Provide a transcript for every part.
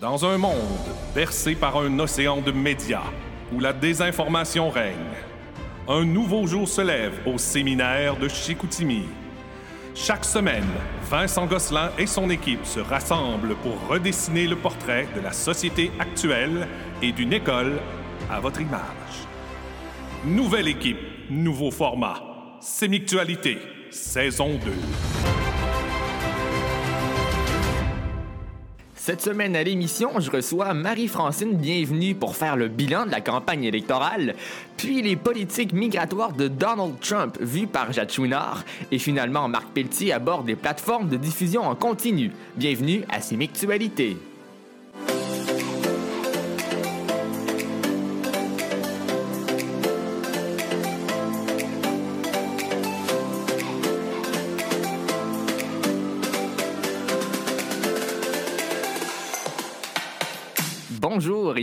Dans un monde bercé par un océan de médias où la désinformation règne, un nouveau jour se lève au séminaire de Chicoutimi. Chaque semaine, Vincent Gosselin et son équipe se rassemblent pour redessiner le portrait de la société actuelle et d'une école à votre image. Nouvelle équipe, nouveau format. Sémictualité, saison 2. Cette semaine à l'émission, je reçois Marie-Francine Bienvenue pour faire le bilan de la campagne électorale, puis les politiques migratoires de Donald Trump vues par Jacques Chouinard, et finalement Marc Pelletier aborde les plateformes de diffusion en continu. Bienvenue à Sémictualité.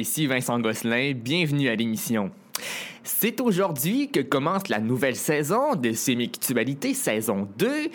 Ici Vincent Gosselin, bienvenue à l'émission. C'est aujourd'hui que commence la nouvelle saison de Sémictualité, saison 2.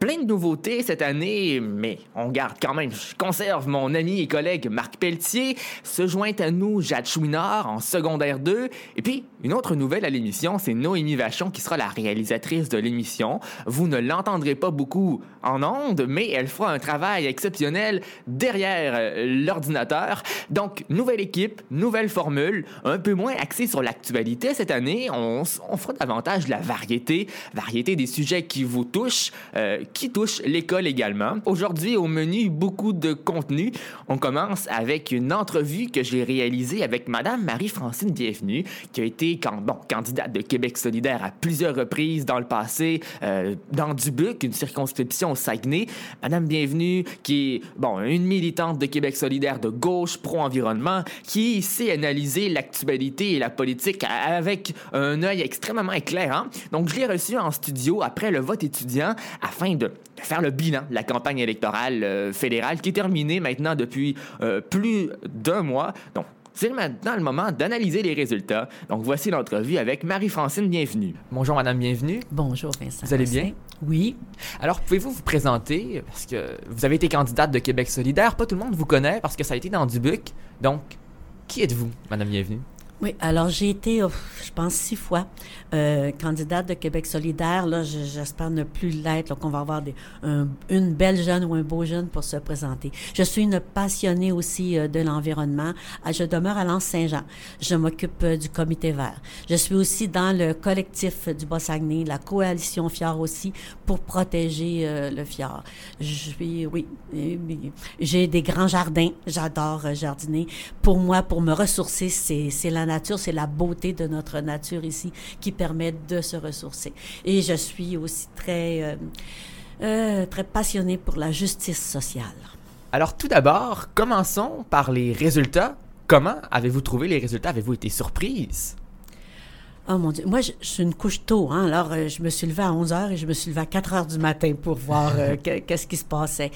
Plein de nouveautés cette année, mais on garde quand même. Je conserve mon ami et collègue Marc Pelletier, se joint à nous Jade Chouinard en secondaire 2. Et puis, une autre nouvelle à l'émission, c'est Noémie Vachon qui sera la réalisatrice de l'émission. Vous ne l'entendrez pas beaucoup en ondes, mais elle fera un travail exceptionnel derrière euh, l'ordinateur. Donc, nouvelle équipe, nouvelle formule, un peu moins axée sur l'actualité cette année. On, fera davantage de la variété, variété des sujets qui vous touchent. Euh, qui touche l'école également. Aujourd'hui, au menu, beaucoup de contenu. On commence avec une entrevue que j'ai réalisée avec Madame Marie-Francine Bienvenue, qui a été bon, candidate de Québec solidaire à plusieurs reprises dans le passé, euh, dans Dubuc, une circonscription au Saguenay. Madame Bienvenue, qui est bon, une militante de Québec solidaire de gauche, pro-environnement, qui sait analyser l'actualité et la politique avec un œil extrêmement éclairant. Donc, je l'ai reçue en studio après le vote étudiant afin de faire le bilan de la campagne électorale euh, fédérale qui est terminée maintenant depuis euh, plus d'un mois. Donc, c'est maintenant le moment d'analyser les résultats. Donc, voici l'entrevue avec Marie-Francine Bienvenue. Bonjour, Madame Bienvenue. Bonjour, Vincent. Vous allez bien? Oui. Alors, pouvez-vous vous présenter? Parce que vous avez été candidate de Québec solidaire. Pas tout le monde vous connaît parce que ça a été dans Dubuc. Donc, qui êtes-vous, Madame Bienvenue? Oui, alors j'ai été, oh, je pense, six fois euh, candidate de Québec solidaire. Là, j'espère ne plus l'être, qu'on va avoir des, une belle jeune ou un beau jeune pour se présenter. Je suis une passionnée aussi euh, de l'environnement. Ah, je demeure à Lens-Saint-Jean. Je m'occupe euh, du comité vert. Je suis aussi dans le collectif du Bas-Saguenay, la coalition Fjord aussi, pour protéger euh, le fjord. Je suis, oui, j'ai des grands jardins. J'adore jardiner. Pour moi, pour me ressourcer, c'est la c'est la beauté de notre nature ici qui permet de se ressourcer. Et je suis aussi très, euh, euh, très passionnée pour la justice sociale. Alors tout d'abord, commençons par les résultats. Comment avez-vous trouvé les résultats? Avez-vous été surprise? Oh mon Dieu. Moi, je, suis une couche tôt. Hein? Alors, euh, je me suis levée à 11 heures et je me suis levée à 4 heures du matin pour voir qu'est-ce qui se passait.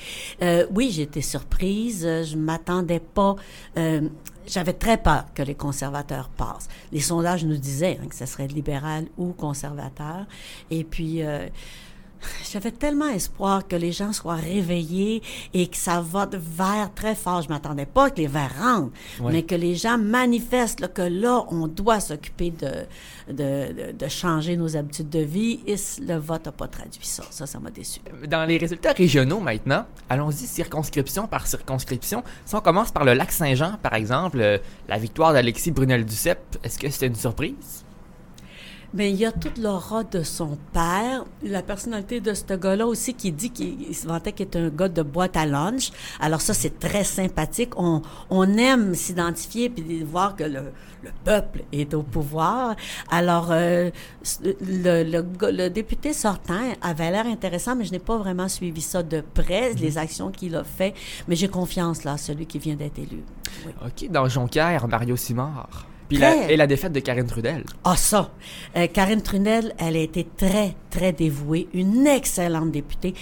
oui, j'ai été surprise. Je m'attendais pas j'avais très peur que les conservateurs passent. Les sondages nous disaient hein, que ce serait libéral ou conservateur. Et puis, euh, j'avais tellement espoir que les gens soient réveillés et que ça vote vert très fort. Je m'attendais pas que les verts rentrent, mais que les gens manifestent que là, on doit s'occuper de de, de, changer nos habitudes de vie et le vote n'a pas traduit ça. Ça, ça m'a déçu. Dans les résultats régionaux maintenant, allons-y circonscription par circonscription. Si on commence par le lac Saint-Jean, par exemple, euh, la victoire d'Alexis Brunel-Duceppe, est-ce que c'était une surprise? Mais il y a toute l'aura de son père, la personnalité de ce gars-là aussi qui dit qu'il se vantait qu'il est un gars de boîte à lunch. Alors ça, c'est très sympathique. On, on aime s'identifier puis voir que le, le, peuple est au pouvoir. Alors, euh, le, le, le, député sortant avait l'air intéressant, mais je n'ai pas vraiment suivi ça de près, mm-hmm. les actions qu'il a fait. Mais j'ai confiance, là, celui qui vient d'être élu. OK. Dans Jonquière, Mario Simard. Puis la, et la défaite de Karine Trudel. Ah, ça. Euh, Karine Trudel, elle a été très, très dévouée, une excellente députée,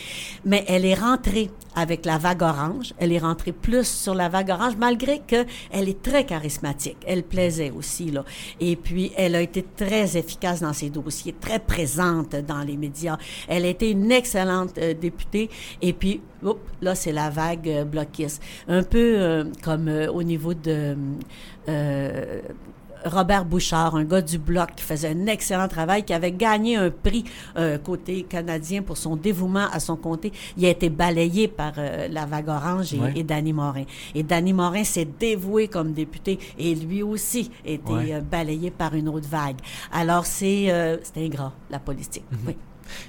mais elle est rentrée avec la vague orange. Elle est rentrée plus sur la vague orange, malgré que elle est très charismatique. Elle plaisait aussi, là. Et puis, elle a été très efficace dans ses dossiers, très présente dans les médias. Elle a été une excellente euh, députée. Et puis, oups, là, c'est la vague euh, bloquiste. Un peu euh, comme euh, au niveau de euh, Robert Bouchard, un gars du Bloc qui faisait un excellent travail, qui avait gagné un prix euh, côté canadien pour son dévouement à son comté. Il a été balayé par euh, la vague orange et, Ouais. et Danny Morin. Et Danny Morin s'est dévoué comme député et lui aussi a été Ouais. euh, balayé par une autre vague. Alors, c'est euh, c'est ingrat, la politique. Oui.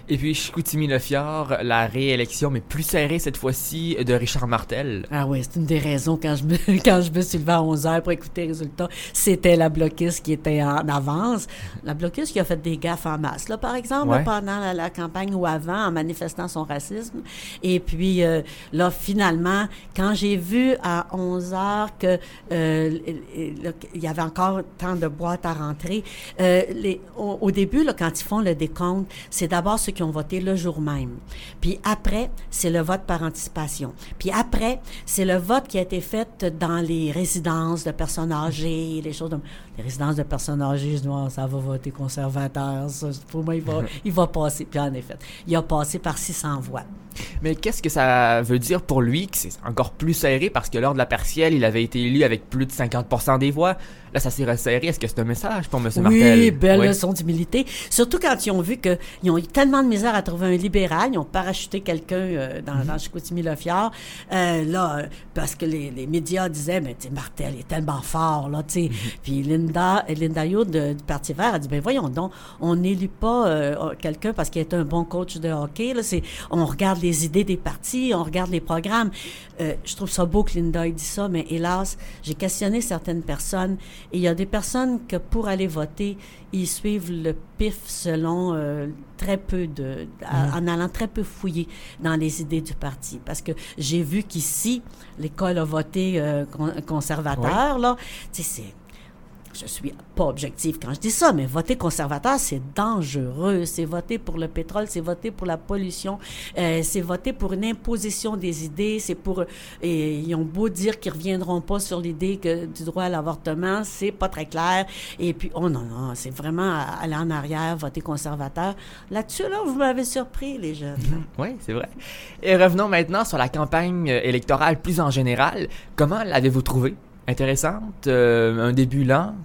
Et puis, Chicoutimi-Le-Fjord, la réélection, mais plus serrée cette fois-ci, de Richard Martel. Ah oui, c'est une des raisons quand je me, quand je me suis levée à 11 heures pour écouter les résultats, c'était la bloquiste qui était en avance. La bloquiste qui a fait des gaffes en masse, là, par exemple, Ouais. pendant la, la campagne ou avant, en manifestant son racisme. Et puis, euh, là, finalement, quand j'ai vu à 11 heures que euh, il y avait encore tant de boîtes à rentrer, euh, les, au, au début, là, quand ils font le décompte, c'est d'abord ceux qui ont voté le jour même. Puis après, c'est le vote par anticipation. Puis après, c'est le vote qui a été fait dans les résidences de personnes âgées, les choses de... Les résidences de personnes âgées, je dis, ça va voter conservateur, ça, pour moi, il va, il va passer. Puis en effet, il a passé par 600 voix. Mais qu'est-ce que ça veut dire pour lui que c'est encore plus serré parce que lors de la partielle, il avait été élu avec plus de 50% des voix? Là, ça s'est resserré. Est-ce que c'est un message pour M. Oui, Martel? belle Oui. leçon d'humilité. Surtout quand ils ont vu qu'ils ont eu tellement de misère à trouver un libéral, ils ont parachuté quelqu'un euh, dans, Mhm. dans Chicoutimi-Le-Fjord. Euh, là, euh, parce que les, les médias disaient, mais tu sais, Martel est tellement fort, là, tu sais. Mhm. Puis Linda, Linda Yo de- du Parti vert a dit, ben voyons donc, on n'élit pas euh, quelqu'un parce qu'il est un bon coach de hockey. Là, c'est, on regarde les idées des partis, on regarde les programmes. Euh, je trouve ça beau que Linda ait dit ça, mais hélas, j'ai questionné certaines personnes et il y a des personnes que pour aller voter, ils suivent le pif selon euh, très peu de, à- en allant très peu fouiller dans les idées du parti. Parce que j'ai vu qu'ici, l'école a voté euh, con- conservateur, là. Tu sais, c'est je suis pas objective quand je dis ça, mais voter conservateur, c'est dangereux. C'est voter pour le pétrole, c'est voter pour la pollution, euh, c'est voter pour une imposition des idées, c'est pour... Et ils ont beau dire qu'ils reviendront pas sur l'idée que du droit à l'avortement, c'est pas très clair. Et puis, oh non, non, c'est vraiment aller en arrière, voter conservateur. Là-dessus, là, vous m'avez surpris, les jeunes. Oui, c'est vrai. Et revenons maintenant sur la campagne euh, électorale plus en général. Comment l'avez-vous trouvée? Intéressante? Euh, un début lent?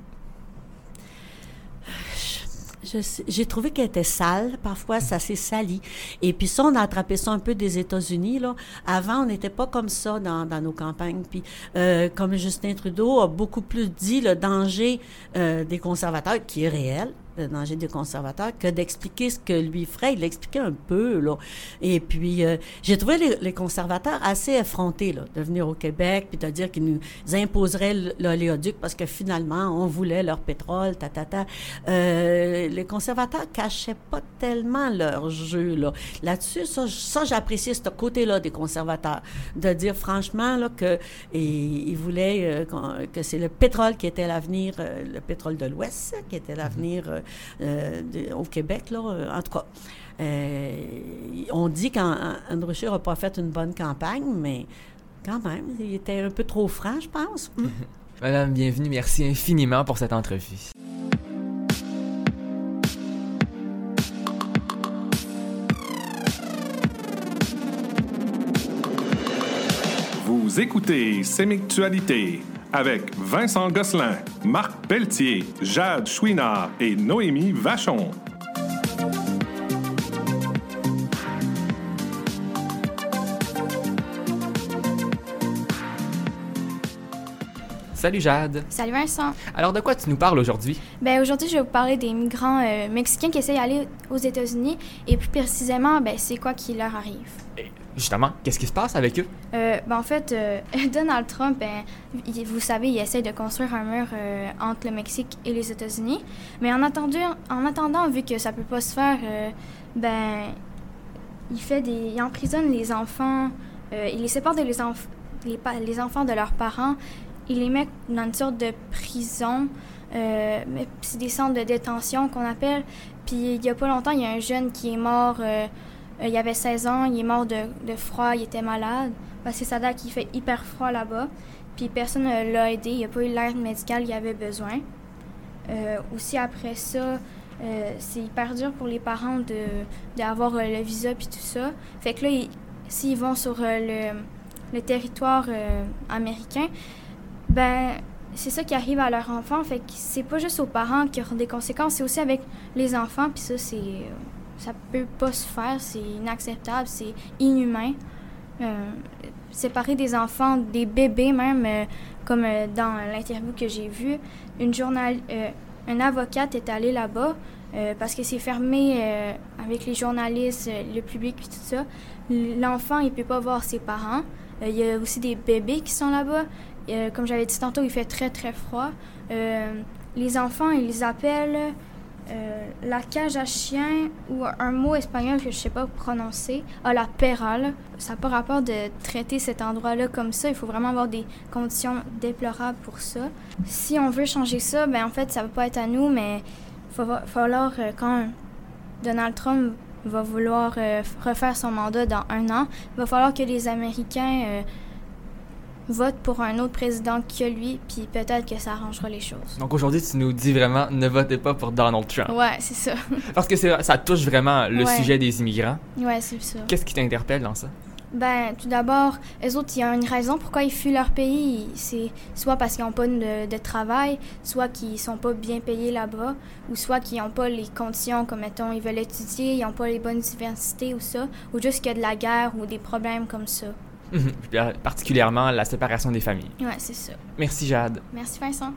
J'ai trouvé qu'elle était sale. Parfois, ça s'est sali. Et puis ça, on a attrapé ça un peu des États-Unis. Avant, on n'était pas comme ça dans, dans nos campagnes. Puis, euh, comme Justin Trudeau a beaucoup plus dit le danger euh, des conservateurs, qui est réel, danger des conservateurs, que d'expliquer ce que lui ferait. Il l'expliquait un peu, là. Et puis, euh, j'ai trouvé les, les conservateurs assez effrontés, là, de venir au Québec, puis de dire qu'ils nous imposeraient l'oléoduc parce que finalement, on voulait leur pétrole, ta, ta, ta. Euh, les conservateurs cachaient pas tellement leur jeu, là. Là-dessus, ça, ça j'appréciais ce côté-là des conservateurs, de dire franchement, là, que et, ils voulaient euh, que c'est le pétrole qui était l'avenir, euh, le pétrole de l'Ouest, qui était l'avenir euh, euh, de- au Québec, là. euh, En tout cas, euh, on dit qu'Andrew Scheer n'a pas fait une bonne campagne, mais quand même, il était un peu trop franc, je pense. Mm. Madame, bienvenue. Merci infiniment pour cette entrevue. Vous écoutez Sémictualité avec Vincent Gosselin, Marc Pelletier, Jade Chouinard et Noémie Vachon. Salut Jade. Salut Vincent. Alors, de quoi tu nous parles aujourd'hui? Ben aujourd'hui, je vais vous parler des migrants euh, mexicains qui essayent d'aller aux États-Unis et plus précisément, ben c'est quoi qui leur arrive. Justement, qu'est-ce qui se passe avec eux? Euh, ben en fait, euh, Donald Trump, ben, vous savez, il essaie de construire un mur euh, entre le Mexique et les États-Unis. Mais en, en attendant, vu que ça peut pas se faire, ben il fait des, il emprisonne les enfants, il les sépare de les, les, les enfants de leurs parents, il les met dans une sorte de prison. C'est des centres de détention qu'on appelle. Puis il y a pas longtemps, il y a un jeune qui est mort. Euh, euh, il avait 16 ans, il est mort de, de froid, il était malade. Parce que ça date qu'il fait hyper froid là-bas. Puis personne ne l'a aidé, il n'a pas eu l'aide médicale qu'il avait besoin. Euh, aussi après ça, euh, c'est hyper dur pour les parents d'avoir euh, le visa puis tout ça. Fait que là, il- s'ils vont sur euh, le, le territoire euh, américain, ben c'est ça qui arrive à leur enfant. Fait que c'est pas juste aux parents qui auront des conséquences, c'est aussi avec les enfants. Puis ça, c'est euh, ça peut pas se faire, c'est inacceptable, c'est inhumain. Euh, séparer des enfants, des bébés même, euh, comme euh, dans l'interview que j'ai vue, une journal, euh, un avocate est allée là-bas parce que c'est fermé avec les journalistes, le public et tout ça. L'enfant, il peut pas voir ses parents. Il y a aussi des bébés qui sont là-bas. Comme j'avais dit tantôt, il fait très très froid. Les enfants, ils les appellent euh, la cage à chien ou un mot espagnol que je sais pas prononcer, ah, la perale. Ça n'a pas rapport de traiter cet endroit-là comme ça. Il faut vraiment avoir des conditions déplorables pour ça. Si on veut changer ça, ben en fait, ça va pas être à nous, mais il va falloir, euh, quand Donald Trump va vouloir euh, refaire son mandat dans un an, il va falloir que les Américains votent pour un autre président que lui, puis peut-être que ça arrangera les choses. Donc aujourd'hui, tu nous dis vraiment ne votez pas pour Donald Trump. Ouais, c'est ça. Parce que ça touche vraiment le Ouais. sujet des immigrants. Ouais, c'est ça. Qu'est-ce qui t'interpelle dans ça? Ben, tout d'abord, eux autres, il y a une raison pourquoi ils fuient leur pays. C'est soit parce qu'ils n'ont pas de, de travail, soit qu'ils sont pas bien payés là-bas, ou soit qu'ils n'ont pas les conditions, comme mettons, ils veulent étudier, ils n'ont pas les bonnes universités ou ça, ou juste qu'il y a de la guerre ou des problèmes comme ça. Mhm. Particulièrement la séparation des familles. Ouais, c'est ça. Merci Jade. Merci Vincent.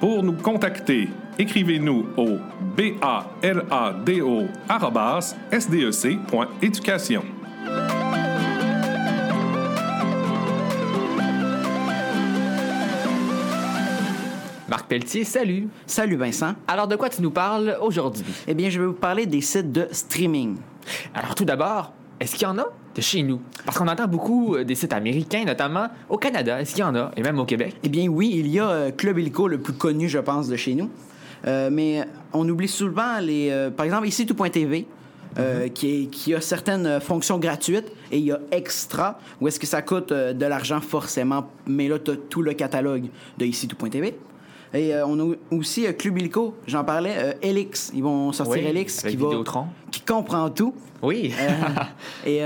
Pour nous contacter, écrivez-nous au balado@sdec.éducation. Marc Pelletier, salut. Salut Vincent. Alors de quoi tu nous parles aujourd'hui? Eh bien, je vais vous parler des sites de streaming. Alors tout d'abord, est-ce qu'il y en a de chez nous? Parce qu'on entend beaucoup euh, des sites américains, notamment au Canada. Est-ce qu'il y en a? Et même au Québec? Eh bien, oui, il y a euh, Club Illico, le plus connu, je pense, de chez nous. Euh, mais on oublie souvent les. euh, par exemple, ici tout.tv. euh, qui, est- qui a certaines fonctions gratuites et il y a extra où est-ce que ça coûte euh, de l'argent forcément mais là tu as tout le catalogue de ici tout.tv et euh, on a aussi euh, Club Illico j'en parlais euh, Elix ils vont sortir Oui, Elix qui va qui comprend tout Oui. Et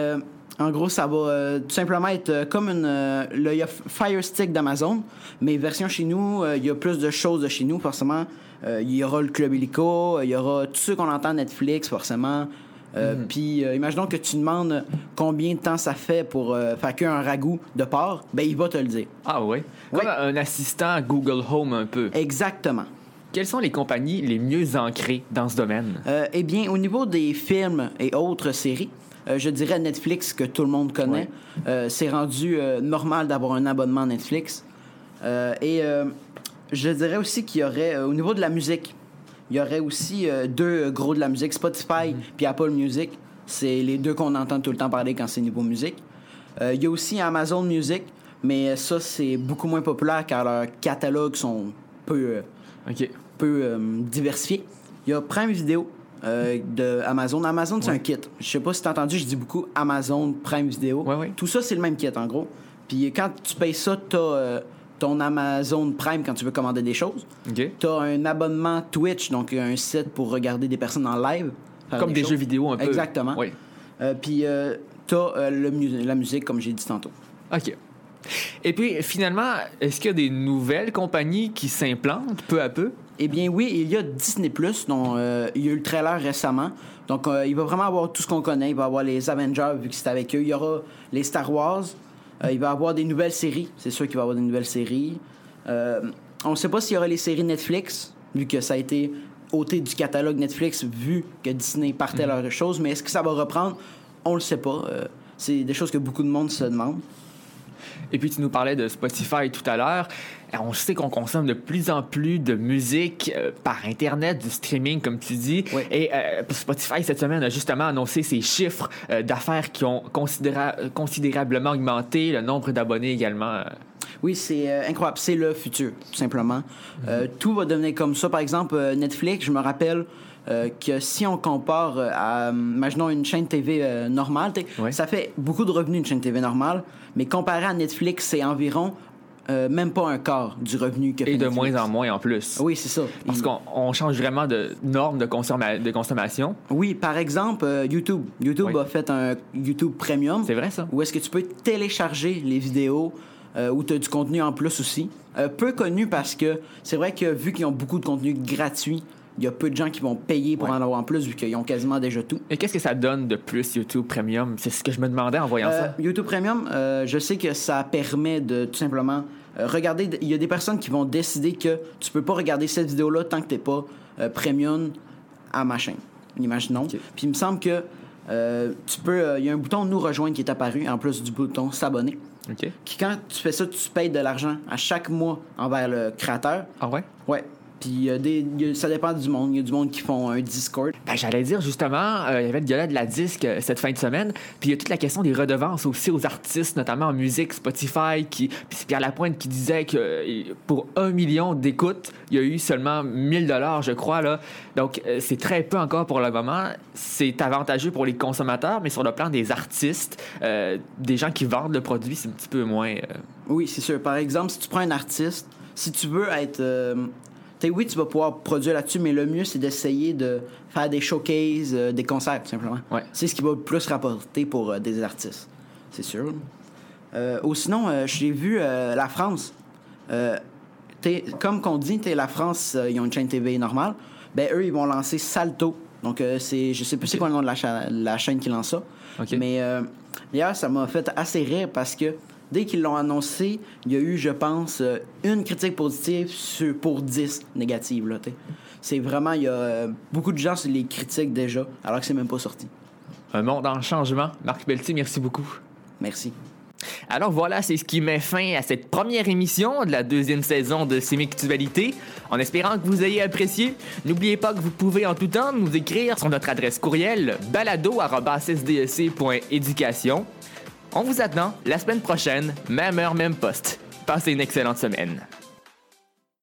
en gros, ça va tout simplement être comme une. là, il y a Fire Stick d'Amazon, mais version chez nous, il y a plus de choses de chez nous, forcément. Il y aura le Club Illico, il y aura tout ce qu'on entend Netflix, forcément. Euh, Puis, euh, imaginons que tu demandes combien de temps ça fait pour euh, faire qu'un ragoût de porc, ben il va te le dire. ah oui? Oui. Comme un assistant Google Home un peu. Exactement. Quelles sont les compagnies les mieux ancrées dans ce domaine? Eh bien, au niveau des films et autres séries, je dirais Netflix que tout le monde connaît. C'est rendu normal d'avoir un abonnement Netflix. Et je dirais aussi qu'il y aurait, au niveau de la musique, il y aurait aussi euh, deux gros de la musique, Spotify puis Apple Music. C'est les deux qu'on entend tout le temps parler quand c'est niveau musique. Euh, il y a aussi Amazon Music, mais ça, c'est beaucoup moins populaire car leurs catalogues sont peu... euh, peu euh, diversifié. Il y a Prime Video de Amazon. Amazon, c'est Ouais. un kit. Je sais pas si t'as entendu, je dis beaucoup Amazon Prime Video. Ouais, ouais. Tout ça, c'est le même kit, en gros. Puis quand tu payes ça, t'as ton Amazon Prime quand tu veux commander des choses. OK. T'as un abonnement Twitch, donc un site pour regarder des personnes en live. Comme des jeux vidéo un peu. Exactement. Oui. Euh, puis euh, t'as euh, le mu- la musique, comme j'ai dit tantôt. OK. Et puis, finalement, est-ce qu'il y a des nouvelles compagnies qui s'implantent peu à peu? Eh bien oui, il y a Disney Plus, dont euh, il y a eu le trailer récemment. Donc il va vraiment avoir tout ce qu'on connaît. Il va avoir les Avengers vu que c'est avec eux. Il y aura les Star Wars. Euh, il va avoir des nouvelles séries. C'est sûr qu'il va y avoir des nouvelles séries. Euh, on ne sait pas s'il y aura les séries Netflix, vu que ça a été ôté du catalogue Netflix, vu que Disney partait leurs choses. Mais est-ce que ça va reprendre? On le sait pas. Euh, c'est des choses que beaucoup de monde se demande. Et puis, tu nous parlais de Spotify tout à l'heure. On sait qu'on consomme de plus en plus de musique euh, par Internet, du streaming, comme tu dis. Oui. Et euh, Spotify, cette semaine, a justement annoncé ses chiffres euh, d'affaires qui ont considéra- considérablement augmenté, le nombre d'abonnés également. Oui, c'est euh, incroyable. C'est le futur, tout simplement. Euh, tout va devenir comme ça. Par exemple, euh, Netflix, je me rappelle, que si on compare à, imaginons, une chaîne TV normale, ça fait beaucoup de revenus une chaîne TV normale, mais comparé à Netflix, c'est environ euh, même pas un quart du revenu que fait Et de Netflix. moins en moins en plus. Oui, c'est ça. Parce Il- qu'on on change vraiment de normes de, consomma- de consommation. Oui, par exemple, euh, YouTube. YouTube Oui. a fait un YouTube Premium. C'est vrai, ça? Où est-ce que tu peux télécharger les vidéos euh, où tu as du contenu en plus aussi. Euh, peu connu parce que c'est vrai que vu qu'ils ont beaucoup de contenu gratuit, il y a peu de gens qui vont payer pour Ouais. en avoir en plus vu qu'ils ont quasiment déjà tout. Et qu'est-ce que ça donne de plus YouTube Premium? C'est ce que je me demandais en voyant Euh, ça. YouTube Premium, euh, je sais que ça permet de tout simplement euh, regarder. Il y a des personnes qui vont décider que tu peux pas regarder cette vidéo-là tant que t'es pas euh, Premium à ma chaîne. Imaginons. Ok. Puis il me semble que euh, tu peux. euh, Il y a un bouton nous rejoindre qui est apparu en plus du bouton s'abonner. OK. Qui quand tu fais ça, tu payes de l'argent à chaque mois envers le créateur. Ah ouais? Ouais. Puis a- ça dépend du monde. Il y a du monde qui font un Discord. Ben, j'allais dire justement, euh, il y avait le gala de la disque euh, cette fin de semaine, puis il y a toute la question des redevances aussi aux artistes, notamment en musique, Spotify, qui, puis c'est Pierre Lapointe qui disait que euh, pour un million d'écoutes, il y a eu seulement 1000 dollars, je crois là. Donc euh, c'est très peu encore pour le moment. C'est avantageux pour les consommateurs, mais sur le plan des artistes, euh, des gens qui vendent le produit, c'est un petit peu moins. euh, Oui, c'est sûr. Par exemple, si tu prends un artiste, si tu veux être. T'sais, oui, tu vas pouvoir produire là-dessus, mais le mieux, c'est d'essayer de faire des showcases, euh, des concerts, tout simplement. Ouais. C'est ce qui va le plus rapporter pour euh, des artistes. C'est sûr. Euh, ou sinon, euh, j'ai vu la France. Comme qu'on dit, la France, ils ont une chaîne TV normale. Ben, eux, ils vont lancer Salto. Donc, c'est, je sais plus c'est quoi le nom de la, cha- la chaîne qui lance ça. Mais d'ailleurs, ça m'a fait assez rire parce que dès qu'ils l'ont annoncé, il y a eu, je pense, euh, une critique positive sur, pour 10 négatives. Là, c'est vraiment, il y a euh, beaucoup de gens sur les critiques déjà, alors que c'est même pas sorti. un monde en changement. Marc Pelletier, merci beaucoup. Merci. Alors voilà, c'est ce qui met fin à cette première émission de la deuxième saison de Sémictualité. En espérant que vous ayez apprécié, n'oubliez pas que vous pouvez en tout temps nous écrire sur notre adresse courriel balado.sdsc.éducation. On vous attend la semaine prochaine, même heure, même poste. Passez une excellente semaine.